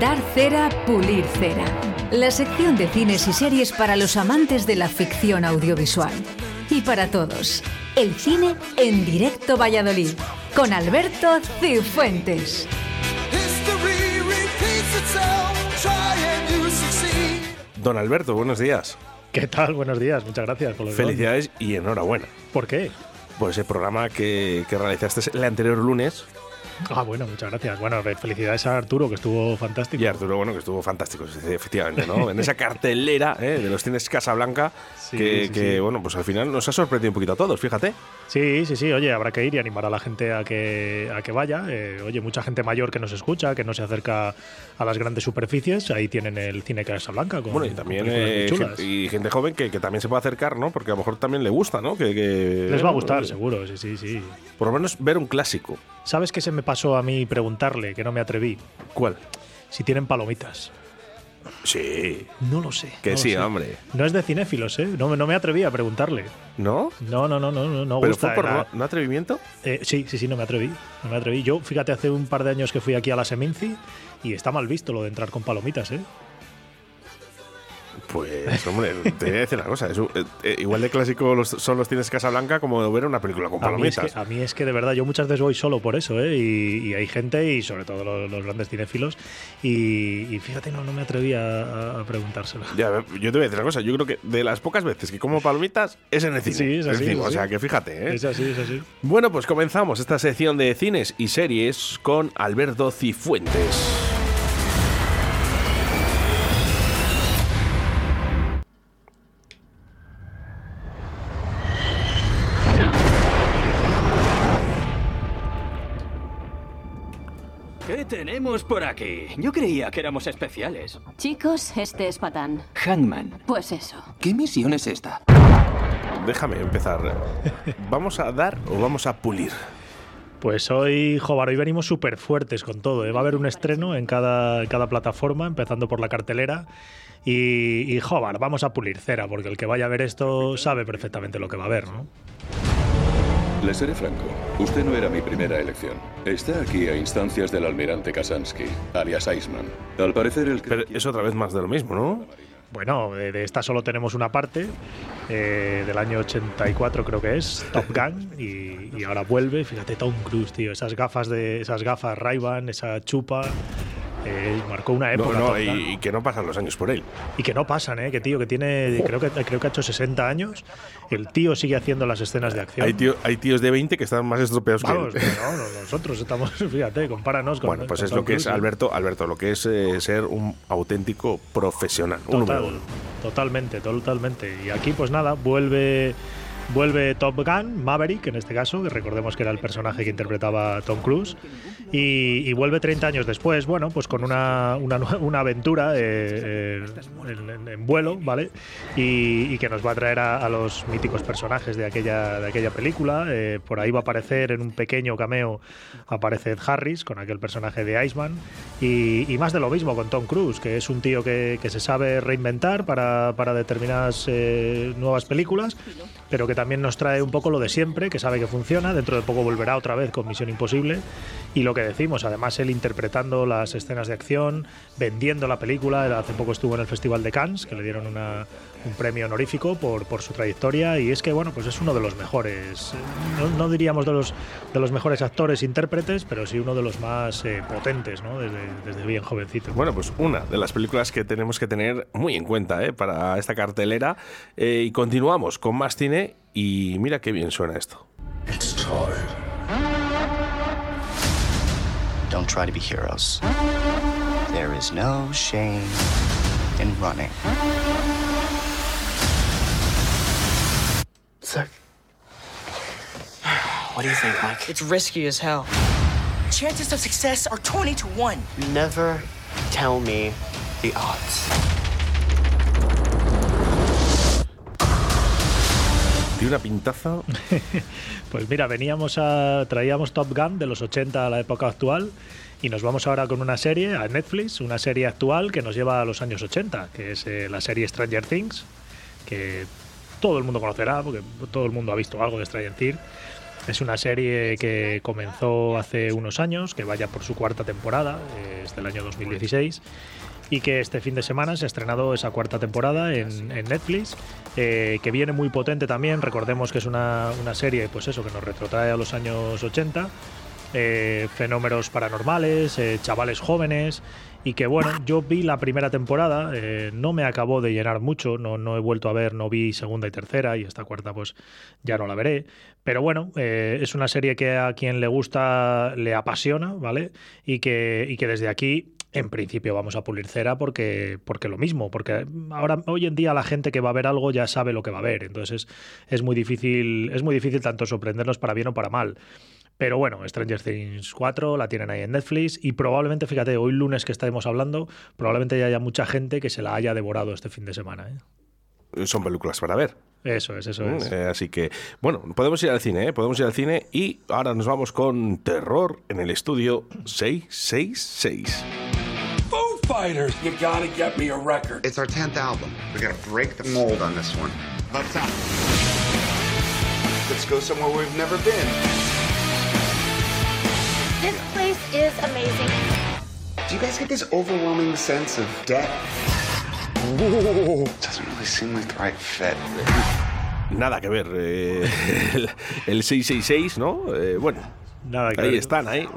Dar cera, pulir cera. La sección de cines y series para los amantes de la ficción audiovisual. Y para todos, el cine en directo Valladolid, con Alberto Cifuentes. Don Alberto, buenos días. ¿Qué tal? Buenos días, muchas gracias por los Felicidades y enhorabuena. ¿Por qué? Pues el programa que, que realizaste el anterior lunes Ah, bueno, muchas gracias. Bueno, felicidades a Arturo, que estuvo fantástico. Y Arturo, bueno, que estuvo fantástico, efectivamente, ¿no? en esa cartelera ¿eh? de los cines Casablanca, que, que bueno, pues al final nos ha sorprendido un poquito a todos, fíjate. Sí, sí, sí, oye, habrá que ir y animar a la gente a que, a que vaya. Eh, oye, mucha gente mayor que nos escucha, que no se acerca a las grandes superficies, ahí tienen el cine Casablanca. Con, bueno, y también eh, gente, y gente joven que, que, también se puede acercar, ¿no? Porque a lo mejor también le gusta, ¿no? Que, que Les va a gustar, seguro, sí, sí, sí. Por lo menos ver un clásico. ¿Sabes qué se me pasó a mí preguntarle, que no me atreví? ¿Cuál? Si tienen palomitas. Sí. No lo sé. Que sí, hombre. No es de cinéfilos, ¿eh? No, no, me atreví a preguntarle. ¿No? No, no, no, no, no. ¿Pero gusta, fue por no, atrevimiento? Eh, sí, sí, sí, no me atreví. No me atreví. Yo, fíjate, hace un par de años que fui aquí a la Seminci y está mal visto lo de entrar con palomitas, ¿eh? Pues, hombre, te voy a decir una cosa. Eh, eh, igual de clásico los, son los tienes Casablanca como ver una película con palomitas. A mí, es que, a mí es que de verdad, yo muchas veces voy solo por eso, ¿eh? Y, hay gente, y sobre todo los, grandes cinéfilos, y, fíjate, no, no me atreví a, preguntárselo. Ya, yo te voy a decir una cosa. Yo creo que de las pocas veces que como palomitas es en el cine. Sí, es así. O sea, que fíjate, ¿eh? Es así, es así. Bueno, pues comenzamos esta sección de cines y series con Alberto Cifuentes. ¿Qué tenemos por aquí? Yo creía que éramos especiales. Chicos, este es Patán. Hangman. Pues eso. ¿Qué misión es esta? Déjame empezar. ¿Vamos a dar o vamos a pulir? Pues hoy, Jobar, hoy venimos súper fuertes con todo. ¿eh? Va a haber un estreno en cada, cada plataforma, empezando por la cartelera. Y, y, Jobar, vamos a pulir cera, porque el que vaya a ver esto sabe perfectamente lo que va a ver, ¿no? Le seré franco. Usted no era mi primera elección. Está aquí a instancias del almirante Kasansky, alias Iceman. Al parecer el... Pero es otra vez más de lo mismo, ¿no? Bueno, de, esta solo tenemos una parte, eh, del año 84 creo que es, Top Gun, y, y, ahora vuelve, fíjate Tom Cruise, tío, esas gafas de esas gafas Ray-Ban, esa chupa, eh, marcó una época. No, no, y, y, que no pasan los años por él. Y que no pasan, ¿eh? Que tío, que tiene, creo que, creo que ha hecho 60 años. El tío sigue haciendo las escenas de acción. Hay, tío, hay tíos de 20 que están más estropeados Vamos, que él. No, nosotros estamos, fíjate, compáranos con Bueno, pues con es lo que es, Alberto, Alberto, lo que es eh, ser un auténtico profesional. Total, un. Totalmente, totalmente. Y aquí, pues nada, vuelve. Vuelve Top Gun, Maverick en este caso, que recordemos que era el personaje que interpretaba Tom Cruise, y, vuelve 30 años después, bueno, pues con una, una, aventura eh, eh, en, vuelo, ¿vale? Y, que nos va a traer a, los míticos personajes de aquella, de aquella película. Eh, por ahí va a aparecer en un pequeño cameo, aparece Ed Harris con aquel personaje de Iceman, y, más de lo mismo con Tom Cruise, que es un tío que, que se sabe reinventar para, para determinadas nuevas películas, pero que también nos trae un poco lo de siempre, que sabe que funciona. Dentro de poco volverá otra vez con Misión Imposible. Y lo que decimos, además él interpretando las escenas de acción, vendiendo la película. Hace poco estuvo en el Festival de Cannes, que le dieron una, un premio honorífico por, por, su trayectoria. Y es que, bueno, pues es uno de los mejores, no, no diríamos de los, de los mejores actores, intérpretes, pero sí uno de los más eh, potentes, ¿no? Desde, desde, bien jovencito. Bueno, pues una de las películas que tenemos que tener muy en cuenta ¿eh? para esta cartelera. Eh, y continuamos con más cine. Y mira qué bien suena esto. It's time. Don't try to be heroes. There is no shame in running. Sick. What do you think, Mike? It's risky as hell. Chances of success are 20 to 1. Never tell me the odds. Tiene una pintaza. pues mira, veníamos a. traíamos Top Gun de los 80 a la época actual. Y nos vamos ahora con una serie a Netflix, una serie actual que nos lleva a los años 80, que es eh, la serie Stranger Things, que todo el mundo conocerá, porque todo el mundo ha visto algo de Stranger Things. Es una serie que comenzó hace unos años, que vaya por su cuarta temporada, es del año 2016 y que este fin de semana se ha estrenado esa cuarta temporada en, Netflix, eh, que viene muy potente también. Recordemos que es una, una, serie, pues eso, que nos retrotrae a los años 80. Eh, fenómenos paranormales, eh, chavales jóvenes y que bueno, yo vi la primera temporada, no me acabó de llenar mucho, no, no, he vuelto a ver, no vi segunda y tercera y esta cuarta pues ya no la veré, pero bueno, es una serie que a quien le gusta le apasiona, ¿vale? Y que, y que desde aquí en principio vamos a pulir cera porque, porque lo mismo, porque ahora hoy en día la gente que va a ver algo ya sabe lo que va a ver, entonces es, muy difícil, es muy difícil tanto sorprendernos para bien o para mal. Pero bueno, Stranger Things 4 la tienen ahí en Netflix y probablemente, fíjate, hoy lunes que estaremos hablando, probablemente ya haya mucha gente que se la haya devorado este fin de semana. ¿eh? Son películas para ver. Eso es, eso mm, es. Eh, así que, bueno, podemos ir al cine, ¿eh? Podemos ir al cine y ahora nos vamos con terror en el estudio 666. Fighters, you gotta get me a record. It's our 10th album. We gotta break the mold on this one. Let's go somewhere we've never been. This is amazing. Do you guys get this overwhelming sense of death? Ooh, doesn't really seem like the right fit. Nada que ver. Eh, el, el 666, ¿no? Eh, bueno, ahí están, ahí.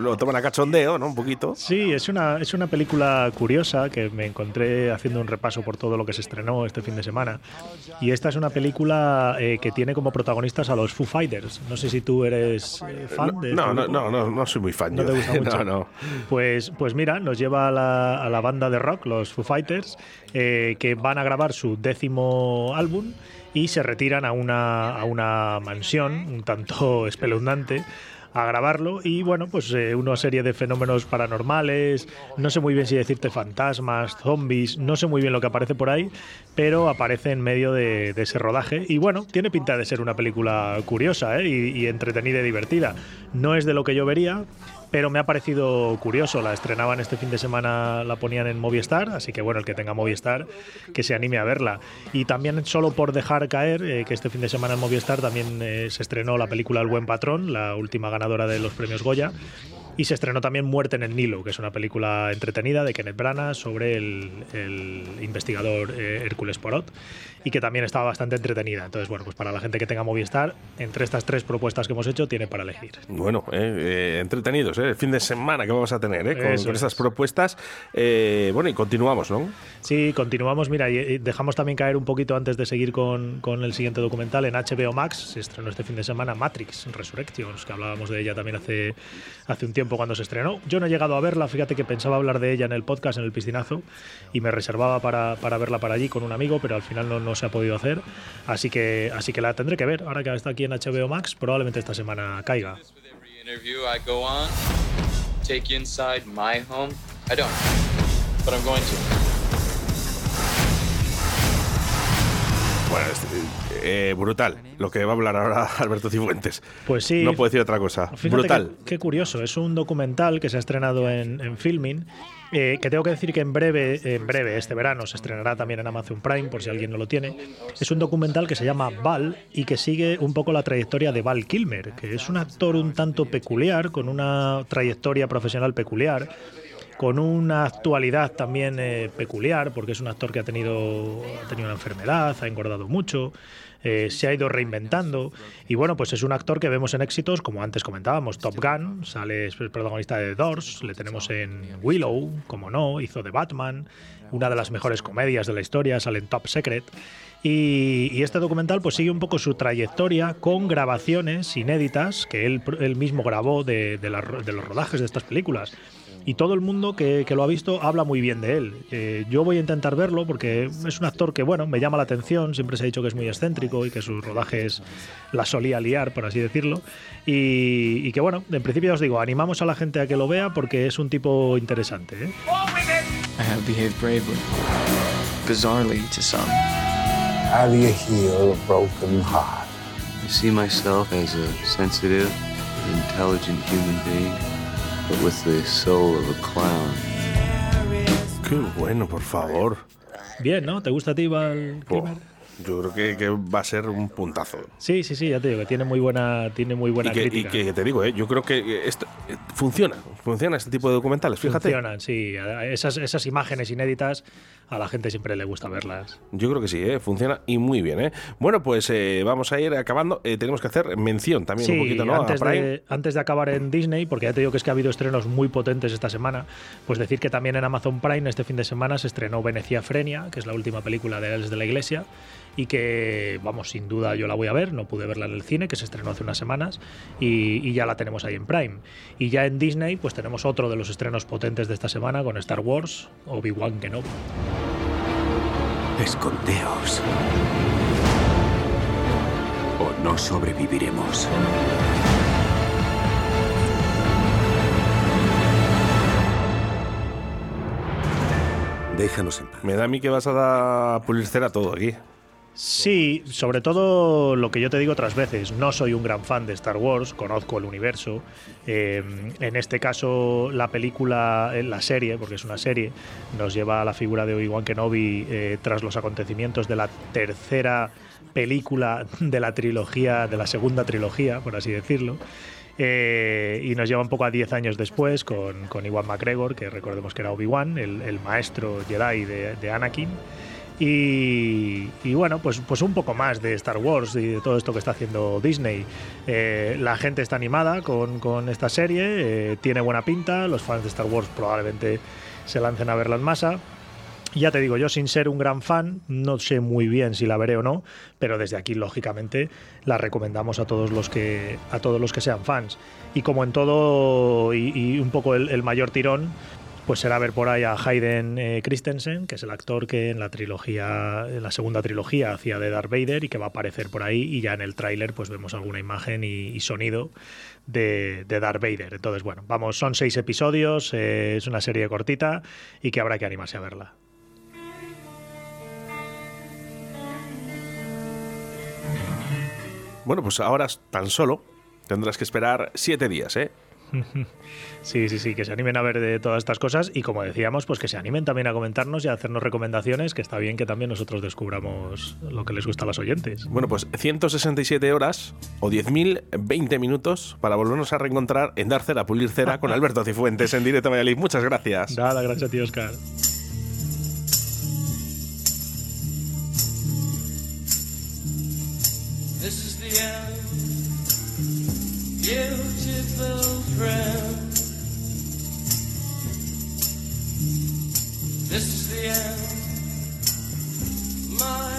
Lo toman a cachondeo, ¿no? Un poquito. Sí, es una, es una película curiosa que me encontré haciendo un repaso por todo lo que se estrenó este fin de semana. Y esta es una película eh, que tiene como protagonistas a los Foo Fighters. No sé si tú eres eh, fan de no, no, no, no, no, soy muy fan. ¿No te gusta mucho? No, no. Pues, pues mira, nos lleva a la, a la banda de rock, los Foo Fighters, eh, que van a grabar su décimo álbum y se retiran a una, a una mansión un tanto espeluznante a grabarlo y bueno, pues eh, una serie de fenómenos paranormales, no sé muy bien si decirte fantasmas, zombies, no sé muy bien lo que aparece por ahí, pero aparece en medio de, ese rodaje y bueno, tiene pinta de ser una película curiosa ¿eh? y, y entretenida y divertida. No es de lo que yo vería, pero me ha parecido curioso. La estrenaban este fin de semana, la ponían en Movistar, así que bueno, el que tenga Movistar, que se anime a verla. Y también, solo por dejar caer, eh, que este fin de semana en Movistar también eh, se estrenó la película El Buen Patrón, la última ganadora de los premios Goya. Y se estrenó también Muerte en el Nilo, que es una película entretenida de Kenneth Branagh sobre el, investigador eh, Hércules Porot y que también estaba bastante entretenida. Entonces, bueno, pues para la gente que tenga Movistar, entre estas tres propuestas que hemos hecho, tiene para elegir. Bueno, eh, eh, entretenidos, ¿eh? El fin de semana que vamos a tener, ¿eh? Con, con estas propuestas. Bueno, y continuamos, ¿no? Sí, continuamos. Mira, y dejamos también caer un poquito antes de seguir con, con el siguiente documental. En HBO Max se estrenó este fin de semana Matrix Resurrections, que hablábamos de ella también hace, hace un tiempo cuando se estrenó. Yo no he llegado a verla, fíjate que pensaba hablar de ella en el podcast, en el piscinazo, y me reservaba para, para verla para allí con un amigo, pero al final no, no se ha podido hacer. Así que, así que la tendré que ver. Ahora que está aquí en HBO Max, probablemente esta semana caiga. Bueno, eh, brutal lo que va a hablar ahora Alberto Cifuentes. Pues sí. No puedo decir otra cosa. brutal. Qué, curioso. Es un documental que se ha estrenado en, en Filming eh, que tengo que decir que en breve, en breve, este verano, se estrenará también en Amazon Prime, por si alguien no lo tiene. Es un documental que se llama Val y que sigue un poco la trayectoria de Val Kilmer, que es un actor un tanto peculiar, con una trayectoria profesional peculiar con una actualidad también eh, peculiar, porque es un actor que ha tenido, ha tenido una enfermedad, ha engordado mucho, eh, se ha ido reinventando y bueno, pues es un actor que vemos en éxitos, como antes comentábamos, Top Gun, sale es protagonista de The Doors, le tenemos en Willow, como no, hizo de Batman, una de las mejores comedias de la historia, sale en Top Secret. Y, este documental pues sigue un poco su trayectoria con grabaciones inéditas que él, él mismo grabó de, de los rodajes de estas películas y todo el mundo que, lo ha visto habla muy bien de él. Eh, yo voy a intentar verlo porque es un actor que, bueno, me llama la atención, siempre se ha dicho que es muy excéntrico y que sus rodajes la solía liar, por así decirlo, y, que, bueno, en principio os digo, animamos a la gente a que lo vea porque es un tipo interesante. ¿eh? I have behaved bravely, bizarrely to some. How do you heal a broken heart? I see myself as a sensitive, intelligent human being. With the soul of a clown. Qué bueno, por favor. Bien, ¿no? ¿Te gusta a ti, Val yo creo que, que va a ser un puntazo. Sí, sí, sí, ya te digo que tiene muy buena, tiene muy buena y que, crítica. y que te digo, ¿eh? yo creo que esto eh, funciona, funciona este tipo de documentales, fíjate. Funcionan, sí. Esas, esas imágenes inéditas a la gente siempre le gusta verlas. Yo creo que sí, ¿eh? funciona y muy bien. ¿eh? Bueno, pues eh, vamos a ir acabando. Eh, tenemos que hacer mención también un poquito, ¿no? Antes, a Prime. De, antes de acabar en Disney, porque ya te digo que es que ha habido estrenos muy potentes esta semana, pues decir que también en Amazon Prime este fin de semana se estrenó Venecia Frenia, que es la última película de Els de la Iglesia, y que, vamos, sin duda yo la voy a ver, no pude verla en el cine, que se estrenó hace unas semanas, y, y ya la tenemos ahí en Prime. Y ya en Disney, pues tenemos otro de los estrenos potentes de esta semana con Star Wars, Obi-Wan Kenobi. Escondeos. O no sobreviviremos. Déjanos en paz. Me da a mí que vas a dar pulir cera todo aquí. Sí, sobre todo lo que yo te digo otras veces, no soy un gran fan de Star Wars, conozco el universo. Eh, en este caso, la película, eh, la serie, porque es una serie, nos lleva a la figura de Obi-Wan Kenobi eh, tras los acontecimientos de la tercera película de la trilogía, de la segunda trilogía, por así decirlo. Y nos lleva un poco a 10 años después con, con Iwan McGregor, que recordemos que era Obi-Wan, el, maestro Jedi de Anakin. Y, y, bueno, pues, pues un poco más de Star Wars y de todo esto que está haciendo Disney. Eh, la gente está animada con, con esta serie, eh, tiene buena pinta, los fans de Star Wars probablemente se lancen a verla en masa. Ya te digo, yo sin ser un gran fan, no sé muy bien si la veré o no, pero desde aquí, lógicamente, la recomendamos a todos los que, a todos los que sean fans. Y como en todo, y, un poco el mayor tirón, pues será ver por ahí a Hayden eh, Christensen, que es el actor que en la trilogía, en la segunda trilogía hacía de Darth Vader y que va a aparecer por ahí y ya en el tráiler pues vemos alguna imagen y, sonido de, de, Darth Vader. Entonces, bueno, vamos, son seis episodios, eh, es una serie cortita y que habrá que animarse a verla. Bueno, pues ahora tan solo tendrás que esperar siete días, ¿eh? Sí, sí, sí, que se animen a ver de todas estas cosas y como decíamos, pues que se animen también a comentarnos y a hacernos recomendaciones, que está bien que también nosotros descubramos lo que les gusta a los oyentes. Bueno, pues 167 horas o 10.020 minutos para volvernos a reencontrar en Dar Cera, Pulir Cera con Alberto Cifuentes en directo Valladolid. Muchas gracias. Nada, gracias a ti, Oscar. This is the end. My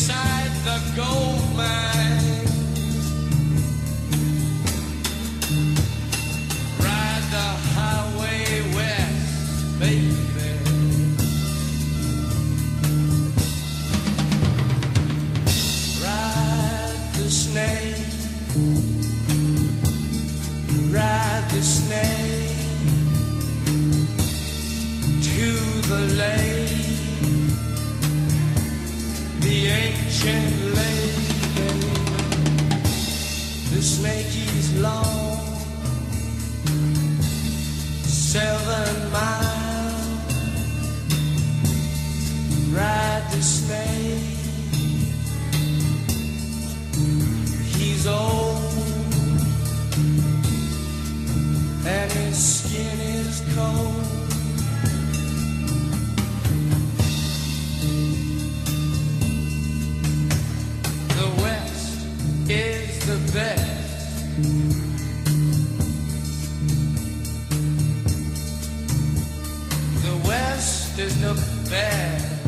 inside the gold mine. Ride the highway west, baby. Ride the snake. Ride the snake to the lake. Ancient lake. The snake is long seven miles. Ride the snake. He's old and his skin is cold. The West is the best.